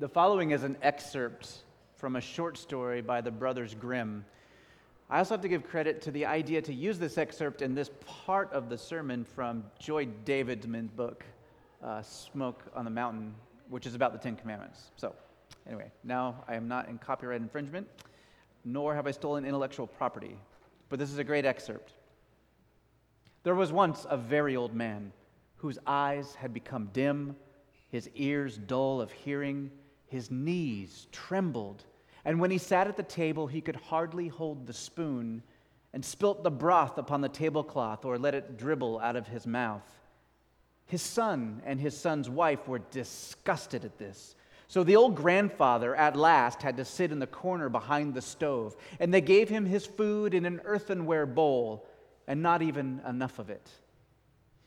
The following is an excerpt from a short story by the Brothers Grimm. I also have to give credit to the idea to use this excerpt in this part of the sermon from Joy Davidman's book, uh, Smoke on the Mountain, which is about the Ten Commandments. So, anyway, now I am not in copyright infringement, nor have I stolen intellectual property, but this is a great excerpt. There was once a very old man whose eyes had become dim, his ears dull of hearing, his knees trembled, and when he sat at the table, he could hardly hold the spoon and spilt the broth upon the tablecloth or let it dribble out of his mouth. His son and his son's wife were disgusted at this. So the old grandfather at last had to sit in the corner behind the stove, and they gave him his food in an earthenware bowl and not even enough of it.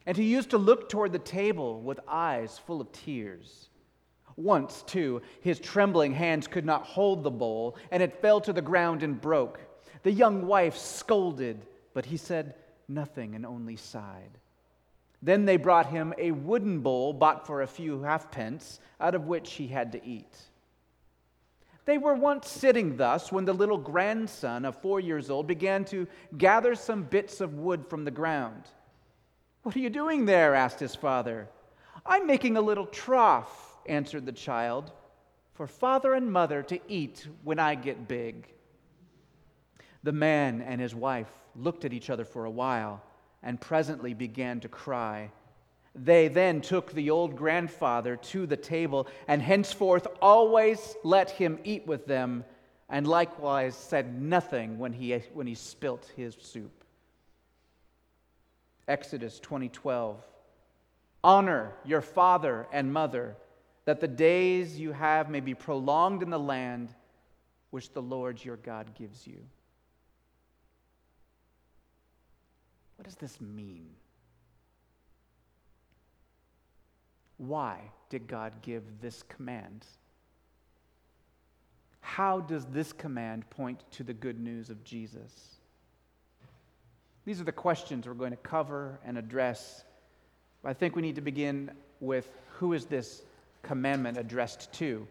And he used to look toward the table with eyes full of tears. Once, too, his trembling hands could not hold the bowl, and it fell to the ground and broke. The young wife scolded, but he said nothing and only sighed. Then they brought him a wooden bowl bought for a few halfpence, out of which he had to eat. They were once sitting thus when the little grandson of four years old began to gather some bits of wood from the ground. What are you doing there? asked his father. I'm making a little trough, answered the child, for father and mother to eat when I get big. The man and his wife looked at each other for a while and presently began to cry. They then took the old grandfather to the table, and henceforth always let him eat with them, and likewise said nothing when he, when he spilt his soup. Exodus 20:12 Honor your father and mother, that the days you have may be prolonged in the land which the Lord your God gives you. What does this mean? Why did God give this command? How does this command point to the good news of Jesus? These are the questions we're going to cover and address. I think we need to begin with who is this commandment addressed to?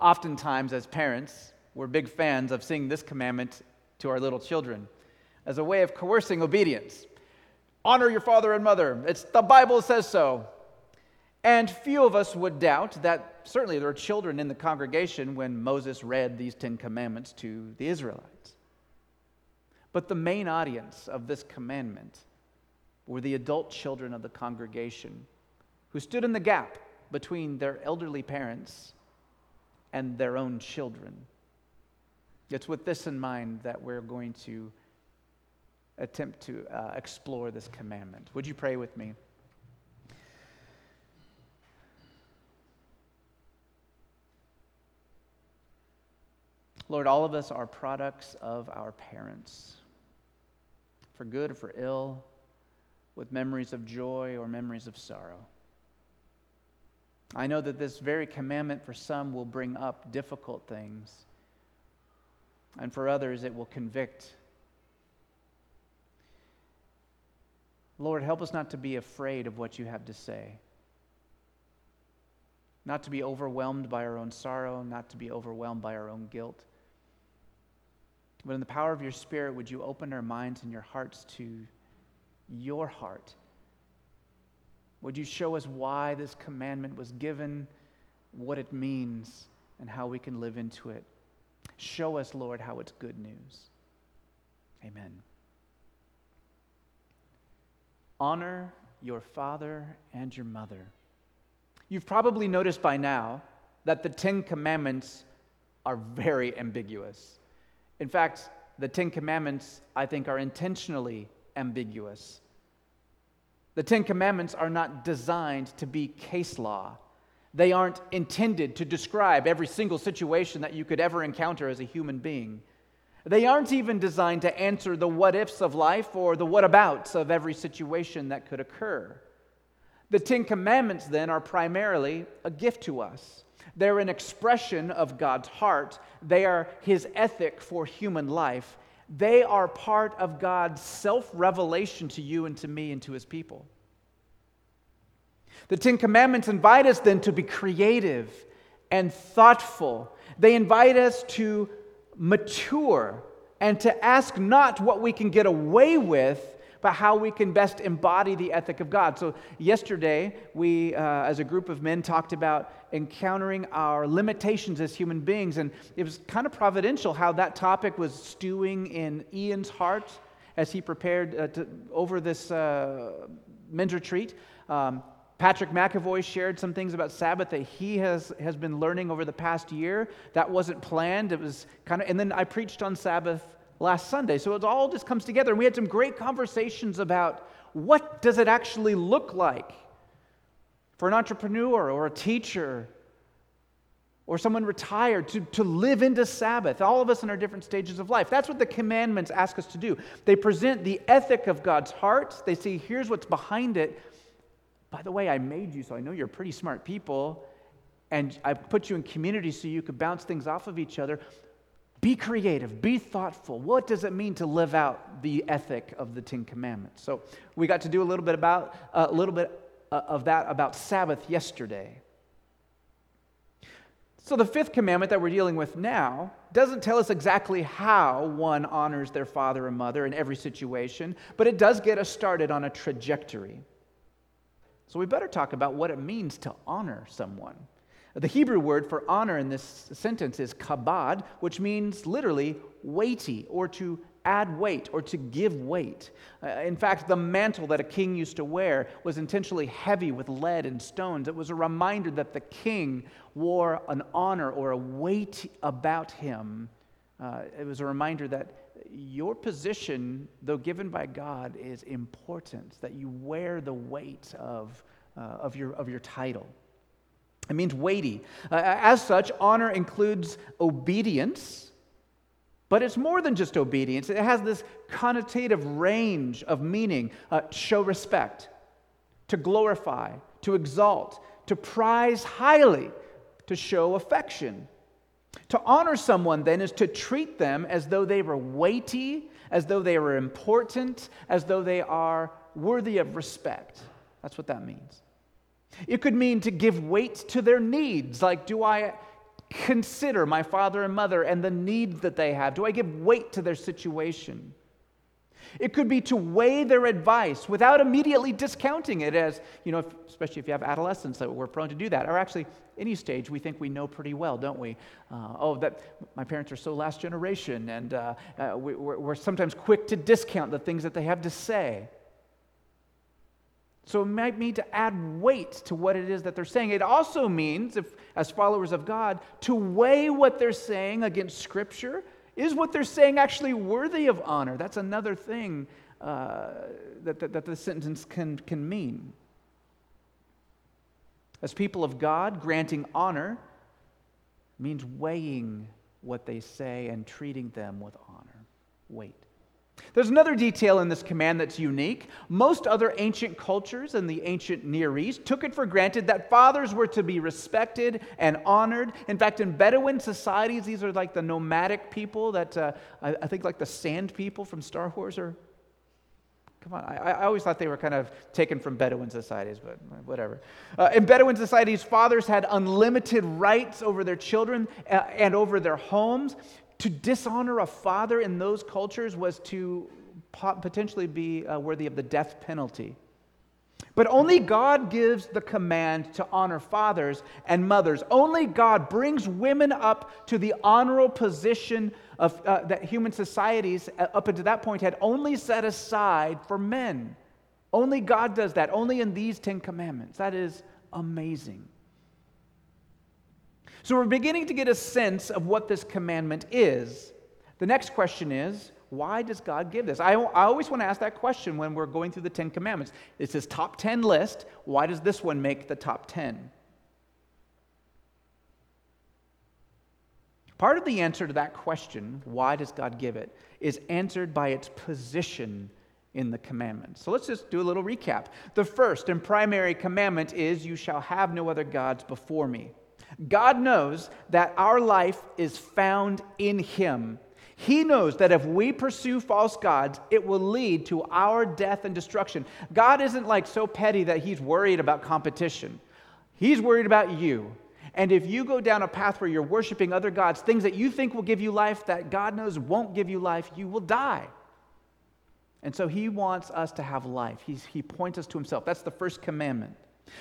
Oftentimes, as parents, we're big fans of singing this commandment to our little children as a way of coercing obedience. Honor your father and mother. It's the Bible says so. And few of us would doubt that certainly there were children in the congregation when Moses read these Ten Commandments to the Israelites. But the main audience of this commandment were the adult children of the congregation who stood in the gap between their elderly parents and their own children. It's with this in mind that we're going to attempt to uh, explore this commandment. Would you pray with me? Lord, all of us are products of our parents, for good or for ill, with memories of joy or memories of sorrow. I know that this very commandment for some will bring up difficult things, and for others it will convict. Lord, help us not to be afraid of what you have to say, not to be overwhelmed by our own sorrow, not to be overwhelmed by our own guilt. But in the power of your Spirit, would you open our minds and your hearts to your heart? Would you show us why this commandment was given, what it means, and how we can live into it? Show us, Lord, how it's good news. Amen. Honor your father and your mother. You've probably noticed by now that the Ten Commandments are very ambiguous. In fact, the Ten Commandments, I think, are intentionally ambiguous. The Ten Commandments are not designed to be case law. They aren't intended to describe every single situation that you could ever encounter as a human being. They aren't even designed to answer the what ifs of life or the what abouts of every situation that could occur. The Ten Commandments, then, are primarily a gift to us. They're an expression of God's heart. They are His ethic for human life. They are part of God's self revelation to you and to me and to His people. The Ten Commandments invite us then to be creative and thoughtful. They invite us to mature and to ask not what we can get away with, but how we can best embody the ethic of God. So, yesterday, we, uh, as a group of men, talked about encountering our limitations as human beings. And it was kind of providential how that topic was stewing in Ian's heart as he prepared uh, to, over this uh, men's retreat. Um, Patrick McAvoy shared some things about Sabbath that he has, has been learning over the past year. That wasn't planned. It was kind of, and then I preached on Sabbath last Sunday. So it all just comes together. And we had some great conversations about what does it actually look like for an entrepreneur or a teacher or someone retired to, to live into Sabbath, all of us in our different stages of life. That's what the commandments ask us to do. They present the ethic of God's heart. They say, here's what's behind it. By the way, I made you, so I know you're pretty smart people, and I put you in community so you could bounce things off of each other. Be creative, be thoughtful. What does it mean to live out the ethic of the Ten Commandments? So we got to do a little bit about a little bit uh, of that about Sabbath yesterday. So the fifth commandment that we're dealing with now doesn't tell us exactly how one honors their father and mother in every situation, but it does get us started on a trajectory. So we better talk about what it means to honor someone. The Hebrew word for honor in this sentence is kabad, which means literally weighty or to add weight or to give weight. Uh, in fact, the mantle that a king used to wear was intentionally heavy with lead and stones. It was a reminder that the king wore an honor or a weight about him. Uh, it was a reminder that your position, though given by God, is important, that you wear the weight of, uh, of, your, of your title. It means weighty. Uh, as such, honor includes obedience, but it's more than just obedience. It has this connotative range of meaning uh, show respect, to glorify, to exalt, to prize highly, to show affection. To honor someone, then, is to treat them as though they were weighty, as though they were important, as though they are worthy of respect. That's what that means. It could mean to give weight to their needs, like, do I consider my father and mother and the needs that they have? Do I give weight to their situation? It could be to weigh their advice without immediately discounting it as, you know, if, especially if you have adolescents that we're prone to do that. Or actually, any stage we think we know pretty well, don't we? Uh, oh, that my parents are so last generation, and uh, uh, we, we're sometimes quick to discount the things that they have to say. So it might mean to add weight to what it is that they're saying. It also means, if as followers of God, to weigh what they're saying against Scripture. Is what they're saying actually worthy of honor? That's another thing uh, that, that, that the sentence can, can mean. As people of God, granting honor means weighing what they say and treating them with honor. Weight. There's another detail in this command that's unique. Most other ancient cultures in the ancient Near East took it for granted that fathers were to be respected and honored. In fact, in Bedouin societies, these are like the nomadic people that uh, I, I, think like the sand people from Star Wars are. Come on, I, I, always thought they were kind of taken from Bedouin societies, but whatever. Uh, in Bedouin societies, fathers had unlimited rights over their children uh, and over their homes to dishonor a father in those cultures was to potentially be uh, worthy of the death penalty. But only God gives the command to honor fathers and mothers. Only God brings women up to the honorable position of, uh, that human societies uh, up until that point had only set aside for men. Only God does that, only in these Ten Commandments. That is amazing. So we're beginning to get a sense of what this commandment is. The next question is why does God give this? I, I always want to ask that question when we're going through the Ten Commandments. It's his top 10 list. Why does this one make the top 10? Part of the answer to that question, why does God give it, is answered by its position in the commandments. So let's just do a little recap. The first and primary commandment is, You shall have no other gods before me. God knows that our life is found in Him. He knows that if we pursue false gods, it will lead to our death and destruction. God isn't like so petty that He's worried about competition, He's worried about you. And if you go down a path where you're worshiping other gods, things that you think will give you life that God knows won't give you life, you will die. And so he wants us to have life. He's, he points us to himself. That's the first commandment.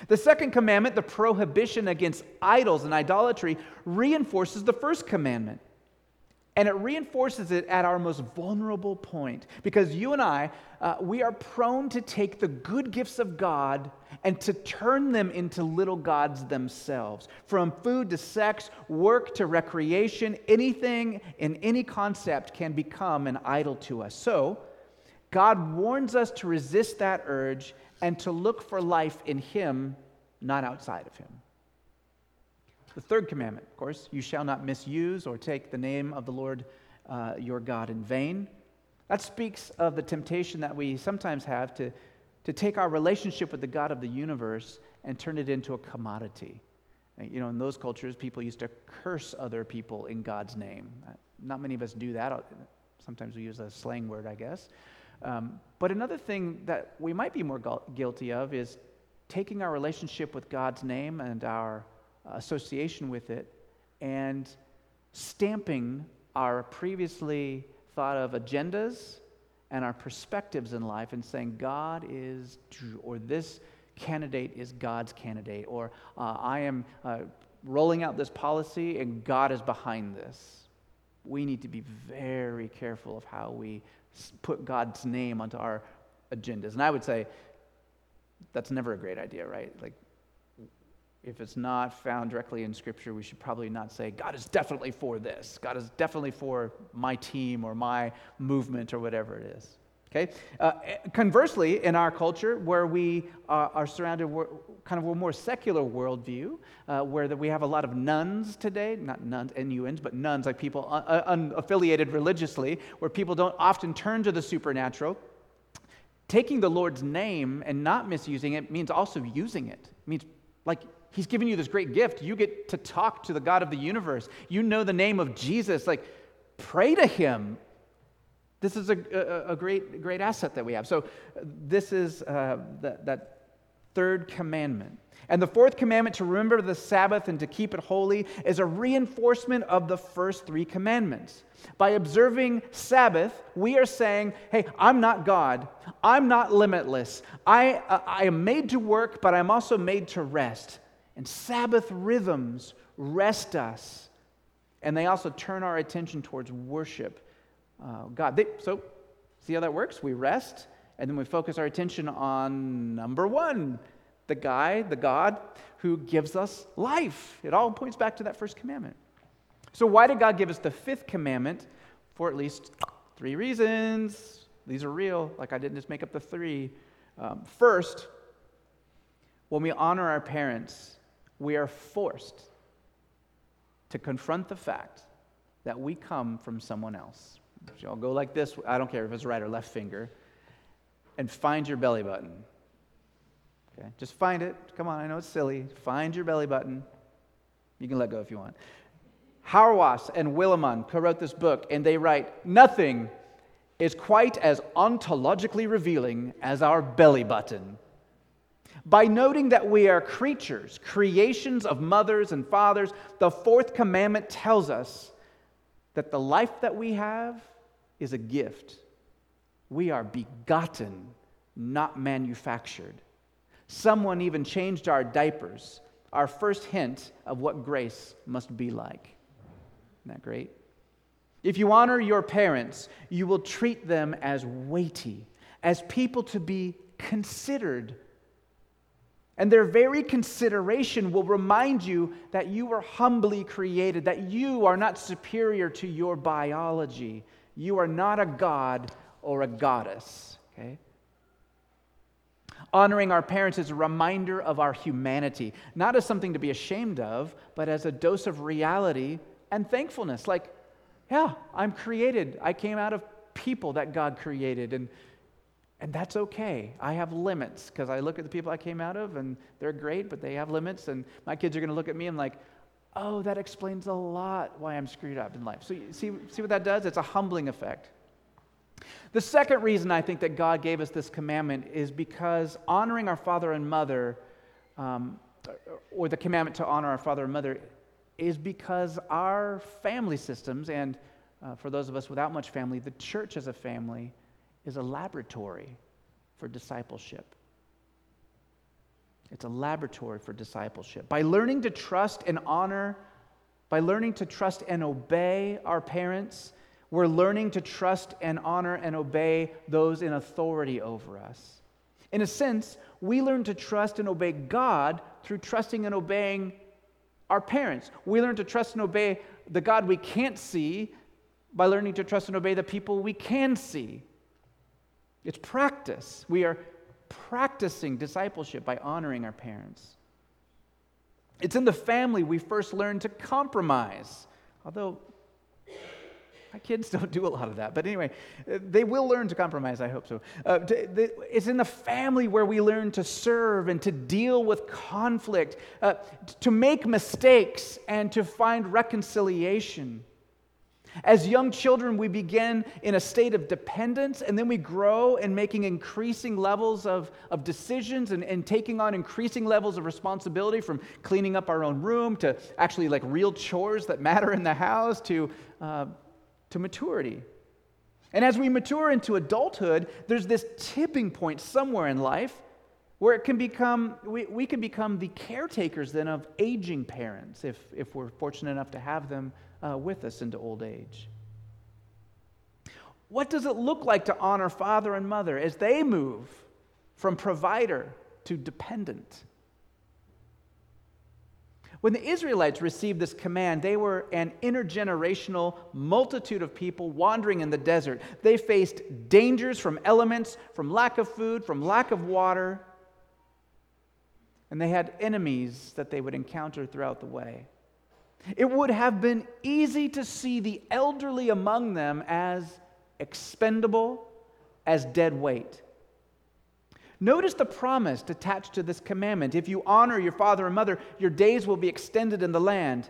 The second commandment, the prohibition against idols and idolatry, reinforces the first commandment. And it reinforces it at our most vulnerable point because you and I, uh, we are prone to take the good gifts of God and to turn them into little gods themselves. From food to sex, work to recreation, anything in any concept can become an idol to us. So, God warns us to resist that urge and to look for life in Him, not outside of Him. The third commandment, of course, you shall not misuse or take the name of the Lord uh, your God in vain. That speaks of the temptation that we sometimes have to, to take our relationship with the God of the universe and turn it into a commodity. You know, in those cultures, people used to curse other people in God's name. Uh, not many of us do that. Sometimes we use a slang word, I guess. Um, but another thing that we might be more gu- guilty of is taking our relationship with God's name and our association with it and stamping our previously thought of agendas and our perspectives in life and saying God is or this candidate is God's candidate, or uh, I am uh, rolling out this policy and God is behind this. We need to be very careful of how we put God's name onto our agendas. And I would say that's never a great idea, right? Like, if it's not found directly in Scripture, we should probably not say, God is definitely for this. God is definitely for my team or my movement or whatever it is. Okay? Uh, conversely, in our culture, where we uh, are surrounded with kind of a more secular worldview, uh, where we have a lot of nones today, not nuns, N-U-Ns, but nones, like people un- uh, unaffiliated religiously, where people don't often turn to the supernatural. Taking the Lord's name and not misusing it means also using it. It means like He's given you this great gift. You get to talk to the God of the universe. You know the name of Jesus. Like, pray to him. This is a, a, a great, great asset that we have. So, this is uh, that, that third commandment. And the fourth commandment to remember the Sabbath and to keep it holy is a reinforcement of the first three commandments. By observing Sabbath, we are saying, hey, I'm not God. I'm not limitless. I, uh, I am made to work, but I'm also made to rest. And Sabbath rhythms rest us. And they also turn our attention towards worship. Uh, God. They, so, see how that works? We rest, and then we focus our attention on number one the guy, the God who gives us life. It all points back to that first commandment. So, why did God give us the fifth commandment? For at least three reasons. These are real, like I didn't just make up the three. Um, first, when we honor our parents, we are forced to confront the fact that we come from someone else. So I'll go like this I don't care if it's right or left finger, and find your belly button. Okay, just find it. Come on, I know it's silly. Find your belly button. You can let go if you want. Hauerwas and Willimon co-wrote this book, and they write, Nothing is quite as ontologically revealing as our belly button by noting that we are creatures, creations of mothers and fathers, the fourth commandment tells us that the life that we have is a gift. We are begotten, not manufactured. Someone even changed our diapers, our first hint of what grace must be like. Isn't that great? If you honor your parents, you will treat them as weighty, as people to be considered and their very consideration will remind you that you were humbly created, that you are not superior to your biology. You are not a god or a goddess. Okay? Honoring our parents is a reminder of our humanity, not as something to be ashamed of, but as a dose of reality and thankfulness. Like, yeah, I'm created. I came out of people that God created. And and that's okay. I have limits because I look at the people I came out of and they're great, but they have limits. And my kids are going to look at me and, like, oh, that explains a lot why I'm screwed up in life. So, you see, see what that does? It's a humbling effect. The second reason I think that God gave us this commandment is because honoring our father and mother um, or the commandment to honor our father and mother is because our family systems, and uh, for those of us without much family, the church as a family is a laboratory for discipleship. It's a laboratory for discipleship. By learning to trust and honor, by learning to trust and obey our parents, we're learning to trust and honor and obey those in authority over us. In a sense, we learn to trust and obey God through trusting and obeying our parents. We learn to trust and obey the God we can't see by learning to trust and obey the people we can see. It's practice. We are practicing discipleship by honoring our parents. It's in the family we first learn to compromise, although my kids don't do a lot of that. But anyway, they will learn to compromise, I hope so. Uh, it's in the family where we learn to serve and to deal with conflict, uh, to make mistakes and to find reconciliation. As young children, we begin in a state of dependence, and then we grow in making increasing levels of, of decisions and, and taking on increasing levels of responsibility from cleaning up our own room to actually like real chores that matter in the house to, uh, to maturity. And as we mature into adulthood, there's this tipping point somewhere in life where it can become, we, we can become the caretakers then of aging parents if, if we're fortunate enough to have them uh, with us into old age. What does it look like to honor father and mother as they move from provider to dependent? When the Israelites received this command, they were an intergenerational multitude of people wandering in the desert. They faced dangers from elements, from lack of food, from lack of water, and they had enemies that they would encounter throughout the way. It would have been easy to see the elderly among them as expendable, as dead weight. Notice the promise attached to this commandment. If you honor your father and mother, your days will be extended in the land.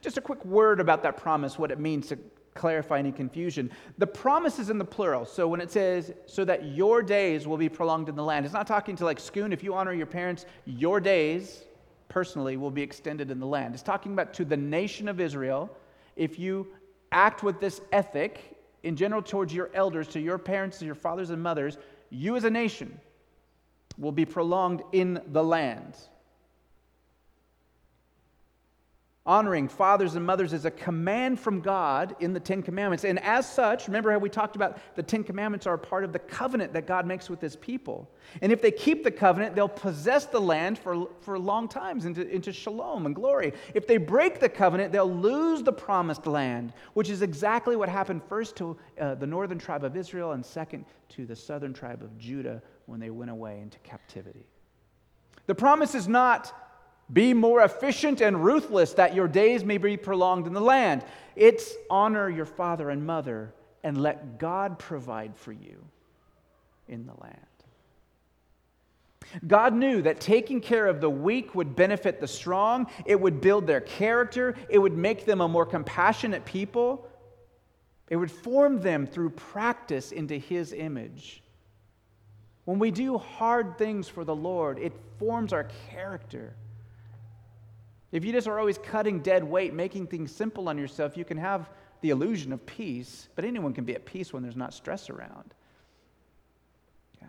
Just, a quick word about that promise, what it means to clarify any confusion. The promise is in the plural. So when it says, so that your days will be prolonged in the land, it's not talking to like Scoon, if you honor your parents, your days personally will be extended in the land. It's talking about to the nation of Israel. If you act with this ethic in general towards your elders, to your parents, to your fathers and mothers, you as a nation will be prolonged in the land. Honoring fathers and mothers is a command from God in the Ten Commandments. And as such, remember how we talked about the Ten Commandments are part of the covenant that God makes with his people. And if they keep the covenant, they'll possess the land for, for long times into, into shalom and glory. If they break the covenant, they'll lose the promised land, which is exactly what happened first to uh, the northern tribe of Israel and second to the southern tribe of Judah when they went away into captivity. The promise is not be more efficient and ruthless that your days may be prolonged in the land. It's honor your father and mother and let God provide for you in the land. God knew that taking care of the weak would benefit the strong, it would build their character, it would make them a more compassionate people, it would form them through practice into His image. When we do hard things for the Lord, it forms our character. If you just are always cutting dead weight, making things simple on yourself, you can have the illusion of peace, but anyone can be at peace when there's not stress around. Yeah.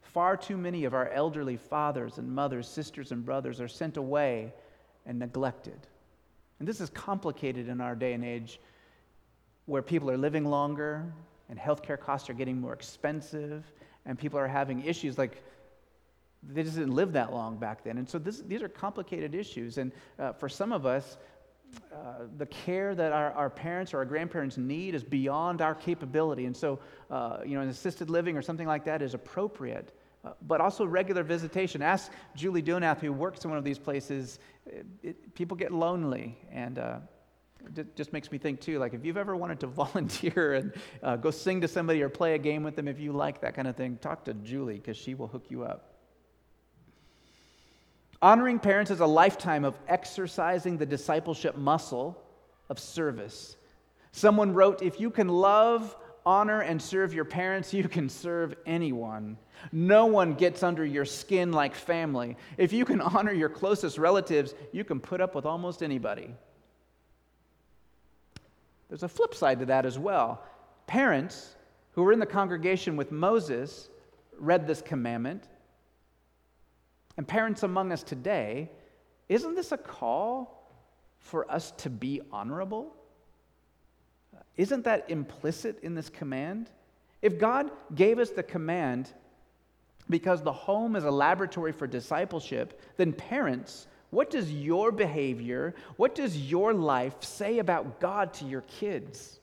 Far too many of our elderly fathers and mothers, sisters and brothers are sent away and neglected. And this is complicated in our day and age where people are living longer and healthcare costs are getting more expensive and people are having issues like they just didn't live that long back then. And so this, these are complicated issues. And uh, for some of us, uh, the care that our, our parents or our grandparents need is beyond our capability. And so, uh, you know, an assisted living or something like that is appropriate. Uh, but also regular visitation. Ask Julie Donath, who works in one of these places. It, it, people get lonely, and uh, it just makes me think too. Like if you've ever wanted to volunteer and uh, go sing to somebody or play a game with them, if you like that kind of thing, talk to Julie because she will hook you up. Honoring parents is a lifetime of exercising the discipleship muscle of service. Someone wrote, If you can love honor and serve your parents, you can serve anyone. No one gets under your skin like family. If you can honor your closest relatives, you can put up with almost anybody. There's a flip side to that as well. Parents who were in the congregation with Moses read this commandment. And parents among us today, isn't this a call for us to be honorable? Isn't that implicit in this command? If God gave us the command because the home is a laboratory for discipleship, then parents, what does your behavior, what does your life say about God to your kids?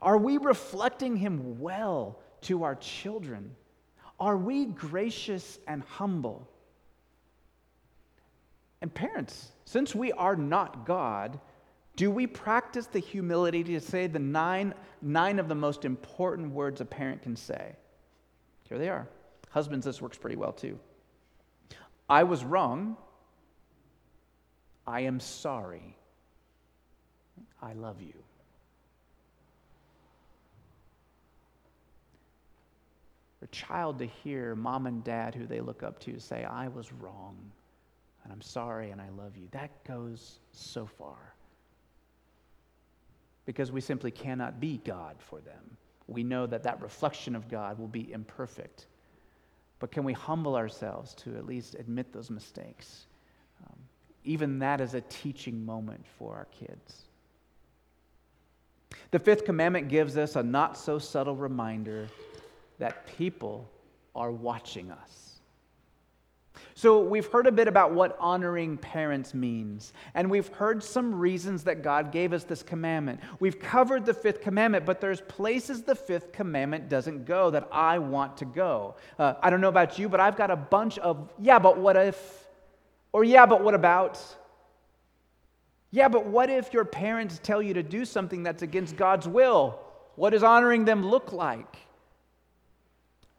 Are we reflecting Him well to our children? Are we gracious and humble? And parents, since we are not God, do we practice the humility to say the nine, nine of the most important words a parent can say? Here they are. Husbands, this works pretty well too. I was wrong. I am sorry. I love you. For a child to hear mom and dad, who they look up to, say, I was wrong, and I'm sorry, and I love you, that goes so far. Because we simply cannot be God for them. We know that that reflection of God will be imperfect. But can we humble ourselves to at least admit those mistakes? Um, even that is a teaching moment for our kids. The fifth commandment gives us a not so subtle reminder that people are watching us. So, we've heard a bit about what honoring parents means, and we've heard some reasons that God gave us this commandment. We've covered the fifth commandment, but there's places the fifth commandment doesn't go that I want to go. Uh, I don't know about you, but I've got a bunch of, yeah, but what if? Or, yeah, but what about? Yeah, but what if your parents tell you to do something that's against God's will? What does honoring them look like?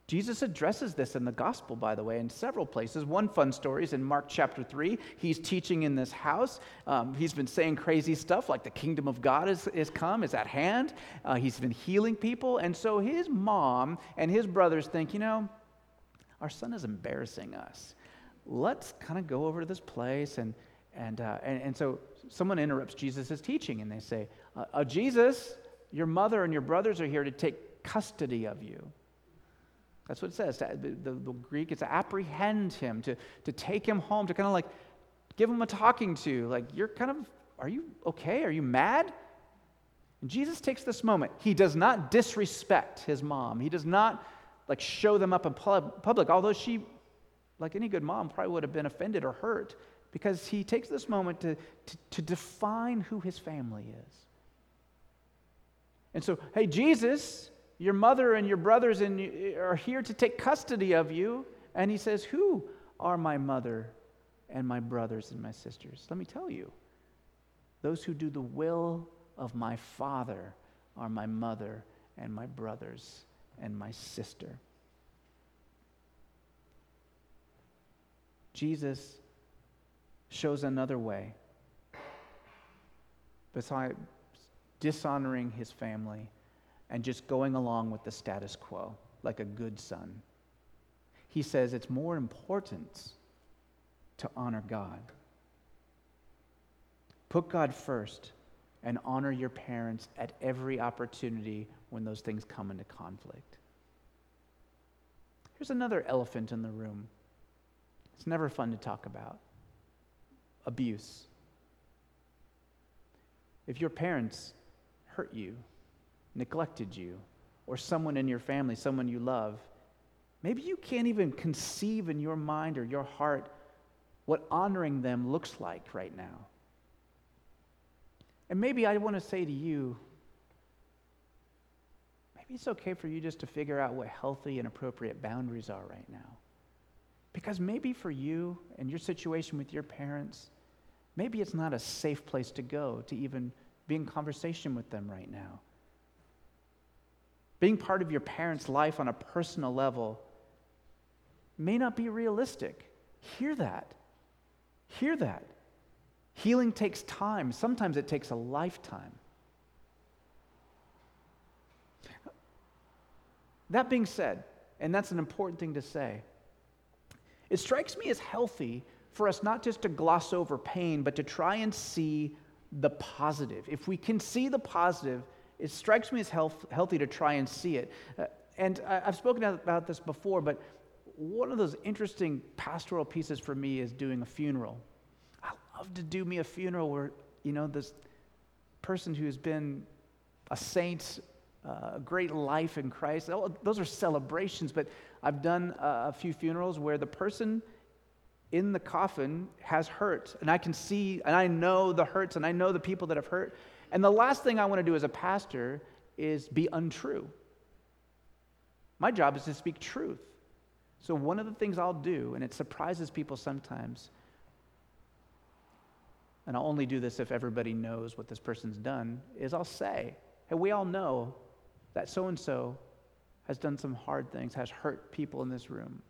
Jesus addresses this in the gospel, by the way, in several places. One fun story is in Mark chapter 3. He's teaching in this house. Um, he's been saying crazy stuff like the kingdom of God is, is come, is at hand. Uh, he's been healing people. And so his mom and his brothers think, you know, our son is embarrassing us. Let's kind of go over to this place. And, and, uh, and, and, so someone interrupts Jesus' teaching and they say, uh, uh Jesus, your mother and your brothers are here to take custody of you. That's what it says. The, the, Greek is to apprehend him, to, to take him home, to kind of like give him a talking to. Like, you're kind of, are you okay? Are you mad? And Jesus takes this moment. He does not disrespect his mom. He does not like show them up in public, although she, like any good mom, probably would have been offended or hurt because he takes this moment to, to, to define who his family is. And so, hey, Jesus, your mother and your brothers are here to take custody of you. And he says, Who are my mother and my brothers and my sisters? Let me tell you those who do the will of my Father are my mother and my brothers and my sister. Jesus shows another way. Besides dishonoring his family, and just going along with the status quo like a good son. He says it's more important to honor God. Put God first and honor your parents at every opportunity when those things come into conflict. Here's another elephant in the room. It's never fun to talk about abuse. If your parents hurt you, neglected you, or someone in your family, someone you love, maybe you can't even conceive in your mind or your heart what honoring them looks like right now. And maybe I want to say to you, maybe it's okay for you just to figure out what healthy and appropriate boundaries are right now. Because maybe for you and your situation with your parents, maybe it's not a safe place to go to even be in conversation with them right now. Being part of your parents' life on a personal level may not be realistic. Hear that. Hear that. Healing takes time. Sometimes it takes a lifetime. That being said, and that's an important thing to say, it strikes me as healthy for us not just to gloss over pain, but to try and see the positive. If we can see the positive, it strikes me as health, healthy to try and see it. Uh, and I, I've spoken about this before, but one of those interesting pastoral pieces for me is doing a funeral. I love to do me a funeral where, you know, this person who's been a saint, uh, a great life in Christ, those are celebrations, but I've done a few funerals where the person in the coffin has hurt, and I can see and I know the hurts, and I know the people that have hurt. And the last thing I want to do as a pastor is be untrue. My job is to speak truth. So, one of the things I'll do, and it surprises people sometimes, and I'll only do this if everybody knows what this person's done, is I'll say, hey, we all know that so and so has done some hard things, has hurt people in this room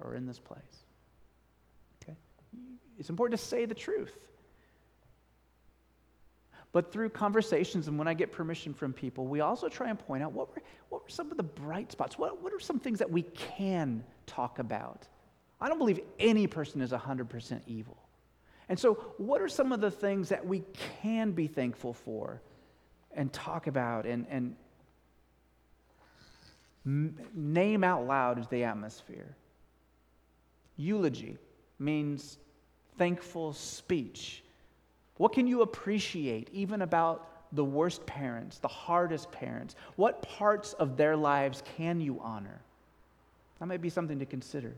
or in this place. Okay? It's important to say the truth. But through conversations and when I get permission from people, we also try and point out what were, what were some of the bright spots? What, what are some things that we can talk about? I don't believe any person is 100% evil. And so, what are some of the things that we can be thankful for and talk about and, and name out loud as the atmosphere? Eulogy means thankful speech. What can you appreciate even about the worst parents, the hardest parents? What parts of their lives can you honor? That might be something to consider.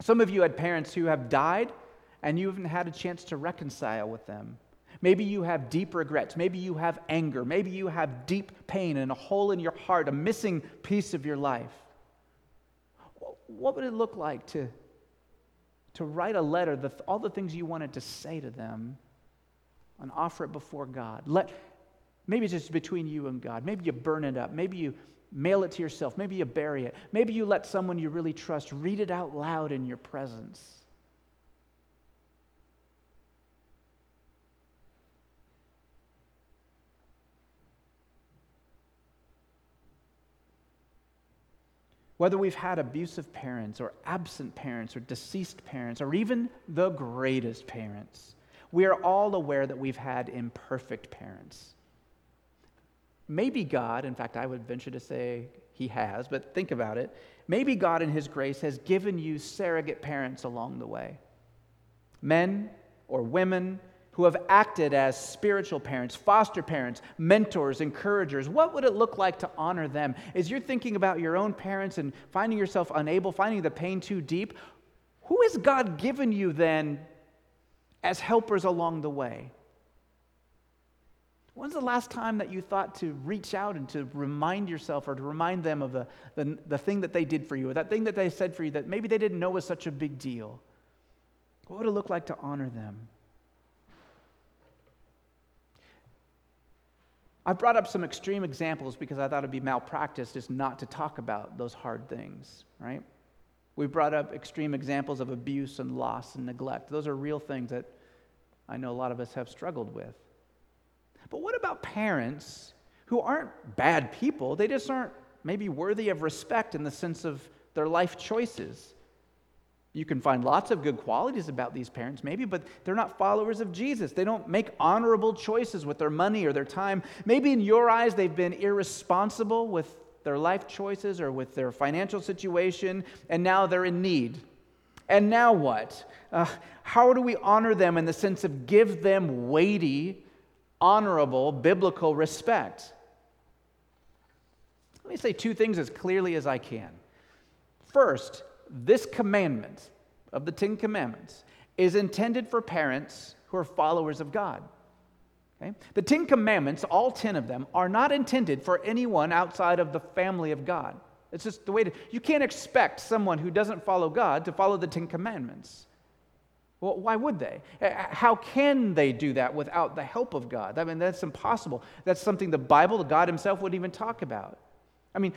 Some of you had parents who have died and you haven't had a chance to reconcile with them. Maybe you have deep regrets. Maybe you have anger. Maybe you have deep pain and a hole in your heart, a missing piece of your life. What would it look like to to write a letter, the, all the things you wanted to say to them, and offer it before God. Let, maybe it's just between you and God. Maybe you burn it up. Maybe you mail it to yourself. Maybe you bury it. Maybe you let someone you really trust read it out loud in your presence. Whether we've had abusive parents or absent parents or deceased parents or even the greatest parents, we are all aware that we've had imperfect parents. Maybe God, in fact, I would venture to say he has, but think about it. Maybe God, in his grace, has given you surrogate parents along the way. Men or women who have acted as spiritual parents, foster parents, mentors, encouragers. What would it look like to honor them? As you're thinking about your own parents and finding yourself unable, finding the pain too deep, who has God given you then as helpers along the way? When's the last time that you thought to reach out and to remind yourself or to remind them of the, the, the thing that they did for you or that thing that they said for you that maybe they didn't know was such a big deal? What would it look like to honor them? I brought up some extreme examples because I thought it'd be malpractice just not to talk about those hard things, right? We brought up extreme examples of abuse and loss and neglect. Those are real things that I know a lot of us have struggled with. But what about parents who aren't bad people? They just aren't maybe worthy of respect in the sense of their life choices. You can find lots of good qualities about these parents, maybe, but they're not followers of Jesus. They don't make honorable choices with their money or their time. Maybe in your eyes, they've been irresponsible with their life choices or with their financial situation, and now they're in need. And now what? Uh, how do we honor them in the sense of give them weighty, honorable, biblical respect? Let me say two things as clearly as I can. First, this commandment of the Ten Commandments is intended for parents who are followers of God. Okay? The Ten Commandments, all 10 of them, are not intended for anyone outside of the family of God. It's just the way to, you can't expect someone who doesn't follow God to follow the Ten Commandments. Well, why would they? How can they do that without the help of God? I mean, that's impossible. That's something the Bible, God Himself, wouldn't even talk about. I mean,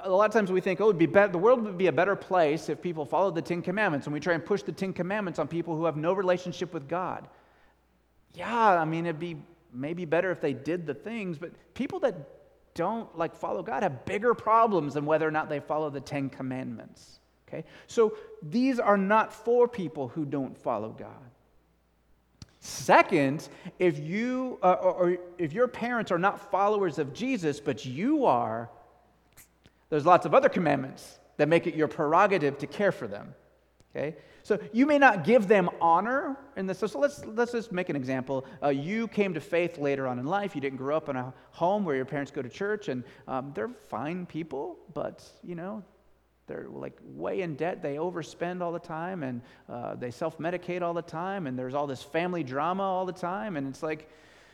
a lot of times we think, oh, it'd be better, the world would be a better place if people followed the Ten Commandments, and we try and push the Ten Commandments on people who have no relationship with God. Yeah, I mean, it'd be maybe better if they did the things, but people that don't like follow God have bigger problems than whether or not they follow the 10 commandments. Okay? So these are not for people who don't follow God. Second, if you uh, or, or if your parents are not followers of Jesus but you are, there's lots of other commandments that make it your prerogative to care for them. Okay? So you may not give them honor in this. So let's, let's just make an example. Uh, you came to faith later on in life. You didn't grow up in a home where your parents go to church, and um, they're fine people, but, you know, they're like way in debt. They overspend all the time, and uh, they self medicate all the time, and there's all this family drama all the time. And it's like,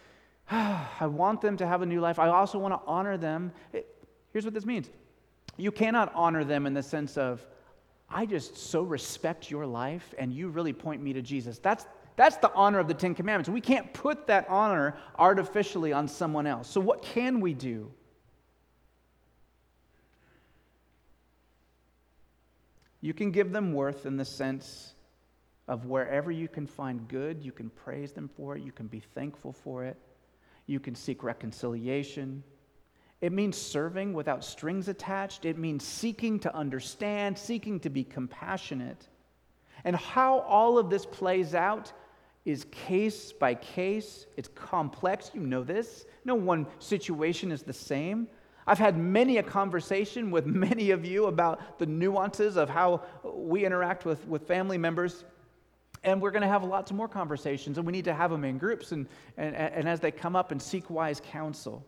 I want them to have a new life. I also want to honor them. It, here's what this means you cannot honor them in the sense of, I just so respect your life and you really point me to Jesus. That's, that's the honor of the Ten Commandments. We can't put that honor artificially on someone else. So, what can we do? You can give them worth in the sense of wherever you can find good, you can praise them for it, you can be thankful for it, you can seek reconciliation. It means serving without strings attached. It means seeking to understand, seeking to be compassionate. And how all of this plays out is case by case. It's complex. You know this. No one situation is the same. I've had many a conversation with many of you about the nuances of how we interact with, with family members. And we're going to have lots more conversations, and we need to have them in groups and, and, and as they come up and seek wise counsel.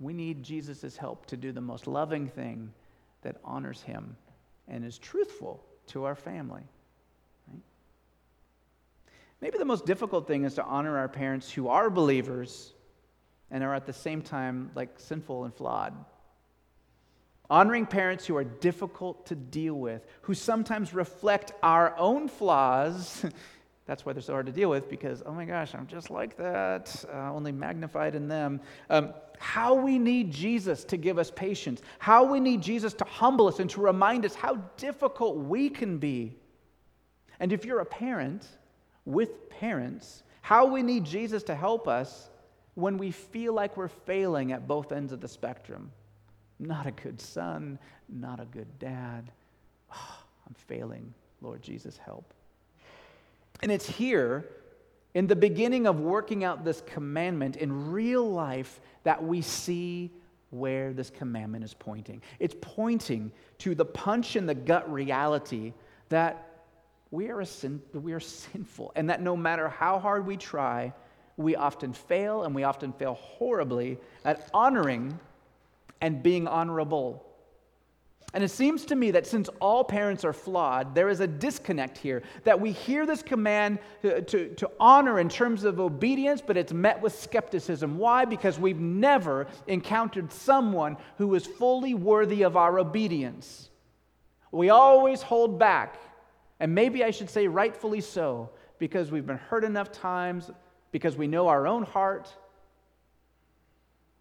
We need Jesus' help to do the most loving thing that honors him and is truthful to our family. Right? Maybe the most difficult thing is to honor our parents who are believers and are at the same time like sinful and flawed. Honoring parents who are difficult to deal with, who sometimes reflect our own flaws That's why they're so hard to deal with because, oh my gosh, I'm just like that, uh, only magnified in them. Um, how we need Jesus to give us patience, how we need Jesus to humble us and to remind us how difficult we can be. And if you're a parent with parents, how we need Jesus to help us when we feel like we're failing at both ends of the spectrum. Not a good son, not a good dad. Oh, I'm failing. Lord Jesus, help. And it's here, in the beginning of working out this commandment in real life, that we see where this commandment is pointing. It's pointing to the punch in the gut reality that we are, sin, we are sinful, and that no matter how hard we try, we often fail, and we often fail horribly at honoring and being honorable. And it seems to me that since all parents are flawed, there is a disconnect here. That we hear this command to, to, to, honor in terms of obedience, but it's met with skepticism. Why? Because we've never encountered someone who is fully worthy of our obedience. We always hold back. And maybe I should say, rightfully so, because we've been hurt enough times, because we know our own heart,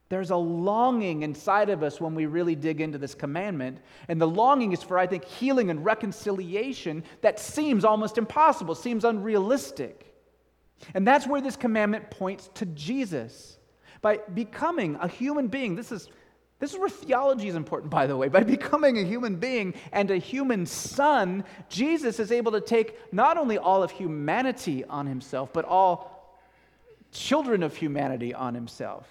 there's a longing inside of us when we really dig into this commandment. And the longing is for, I think, healing and reconciliation that seems almost impossible, seems unrealistic. And that's where this commandment points to Jesus. By becoming a human being, this is, this is where theology is important, by the way. By becoming a human being and a human son, Jesus is able to take not only all of humanity on himself, but all children of humanity on himself.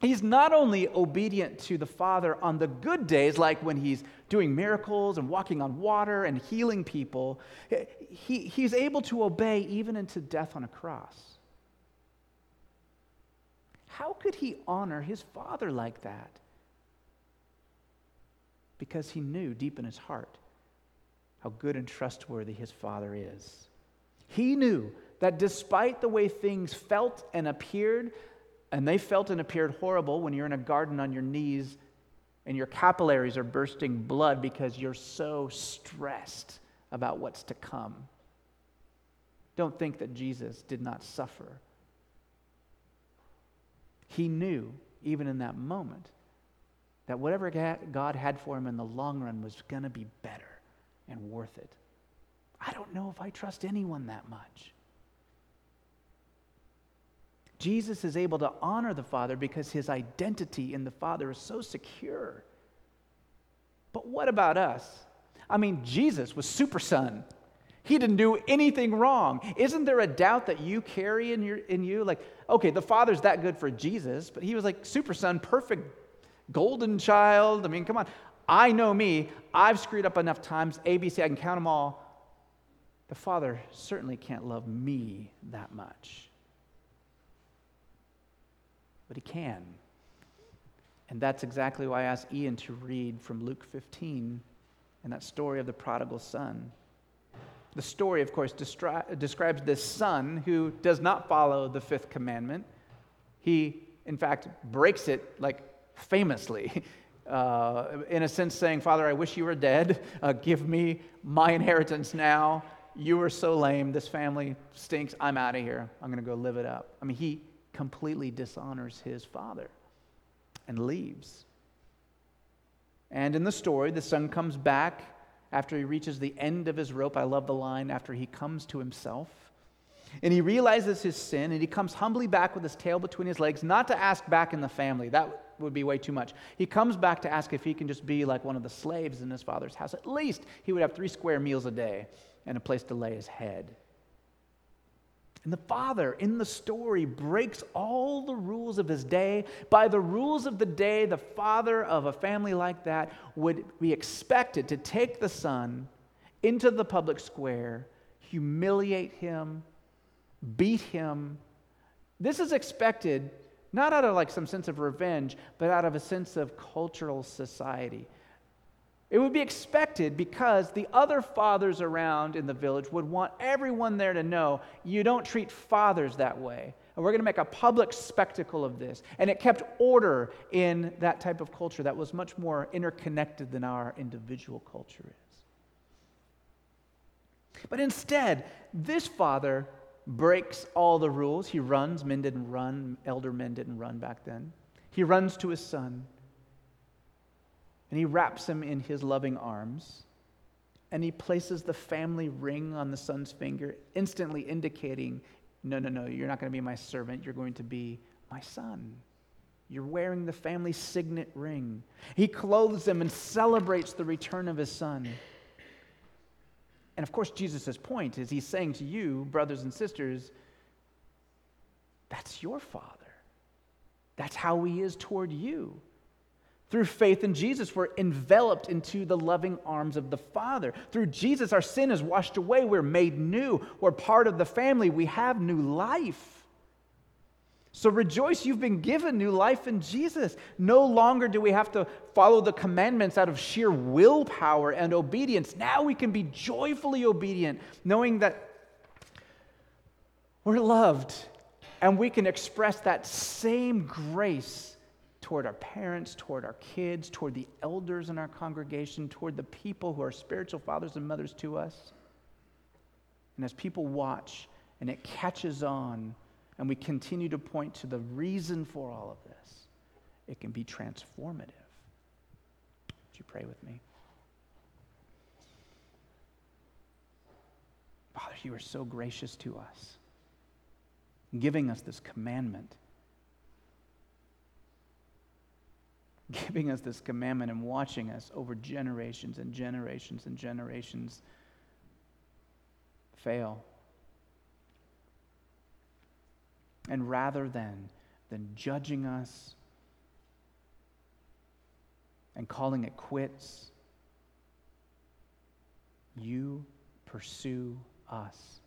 He's not only obedient to the Father on the good days, like when he's doing miracles and walking on water and healing people, he, he's able to obey even into death on a cross. How could he honor his Father like that? Because he knew deep in his heart how good and trustworthy his Father is. He knew that despite the way things felt and appeared, and they felt and appeared horrible when you're in a garden on your knees and your capillaries are bursting blood because you're so stressed about what's to come. Don't think that Jesus did not suffer. He knew, even in that moment, that whatever God had for him in the long run was going to be better and worth it. I don't know if I trust anyone that much. Jesus is able to honor the Father because his identity in the Father is so secure. But what about us? I mean, Jesus was super son. He didn't do anything wrong. Isn't there a doubt that you carry in, your, in you? Like, okay, the Father's that good for Jesus, but he was like super son, perfect golden child. I mean, come on. I know me. I've screwed up enough times. ABC, I can count them all. The Father certainly can't love me that much. But He can. And that's exactly why I asked Ian to read from Luke 15 and that story of the prodigal son. The story, of course, destri- describes this son who does not follow the fifth commandment. He, in fact, breaks it like famously. Uh, in a sense, saying, Father, I wish you were dead. Uh, give me my inheritance now. You are so lame. This family stinks. I'm out of here. I'm going to go live it up. I mean, he completely dishonors his father and leaves. And in the story, the son comes back after he reaches the end of his rope. I love the line after he comes to himself. And he realizes his sin and he comes humbly back with his tail between his legs, not to ask back in the family. That would be way too much. He comes back to ask if he can just be like one of the slaves in his father's house. At least he would have three square meals a day and a place to lay his head. And the father in the story breaks all the rules of his day. By the rules of the day, the father of a family like that would be expected to take the son into the public square, humiliate him, beat him. This is expected not out of like some sense of revenge, but out of a sense of cultural society. It would be expected because the other fathers around in the village would want everyone there to know you don't treat fathers that way. And we're going to make a public spectacle of this. And it kept order in that type of culture that was much more interconnected than our individual culture is. But instead, this father breaks all the rules. He runs. Men didn't run, elder men didn't run back then. He runs to his son and he wraps him in his loving arms. And he places the family ring on the son's finger, instantly indicating, No, no, no, you're not going to be my servant. You're going to be my son. You're wearing the family signet ring. He clothes him and celebrates the return of his son. And of course, Jesus' point is he's saying to you, brothers and sisters, that's your father. That's how he is toward you. Through faith in Jesus, we're enveloped into the loving arms of the Father. Through Jesus, our sin is washed away. We're made new. We're part of the family. We have new life. So rejoice, you've been given new life in Jesus. No longer do we have to follow the commandments out of sheer willpower and obedience. Now we can be joyfully obedient, knowing that we're loved and we can express that same grace toward our parents, toward our kids, toward the elders in our congregation, toward the people who are spiritual fathers and mothers to us. And as people watch and it catches on, and we continue to point to the reason for all of this, it can be transformative. Would you pray with me? Father, you are so gracious to us, giving us this commandment giving us this commandment and watching us over generations and generations and generations fail. And rather than, than judging us and calling it quits, you pursue us.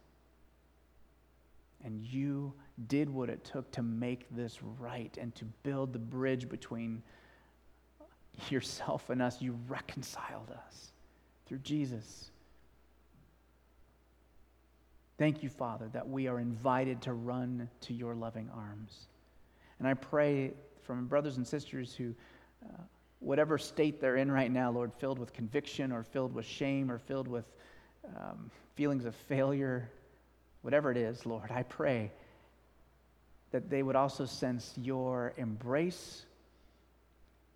And you did what it took to make this right and to build the bridge between yourself and us. You reconciled us through Jesus. Thank you, Father, that we are invited to run to your loving arms. And I pray from brothers and sisters who, uh, whatever state they're in right now, Lord, filled with conviction or filled with shame or filled with um, feelings of failure, whatever it is, Lord, I pray that they would also sense your embrace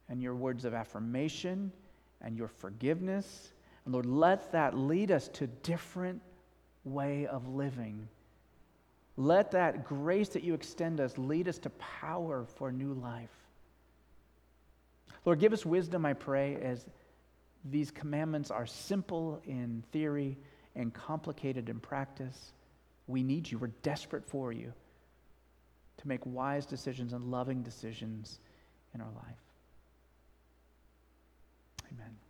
and your words of affirmation and your forgiveness. And Lord, let that lead us to different way of living Let that grace that you extend us lead us to power for new life. Lord, give us wisdom, I pray, as these commandments are simple in theory and complicated in practice. We need you. We're desperate for you to make wise decisions and loving decisions in our life. Amen.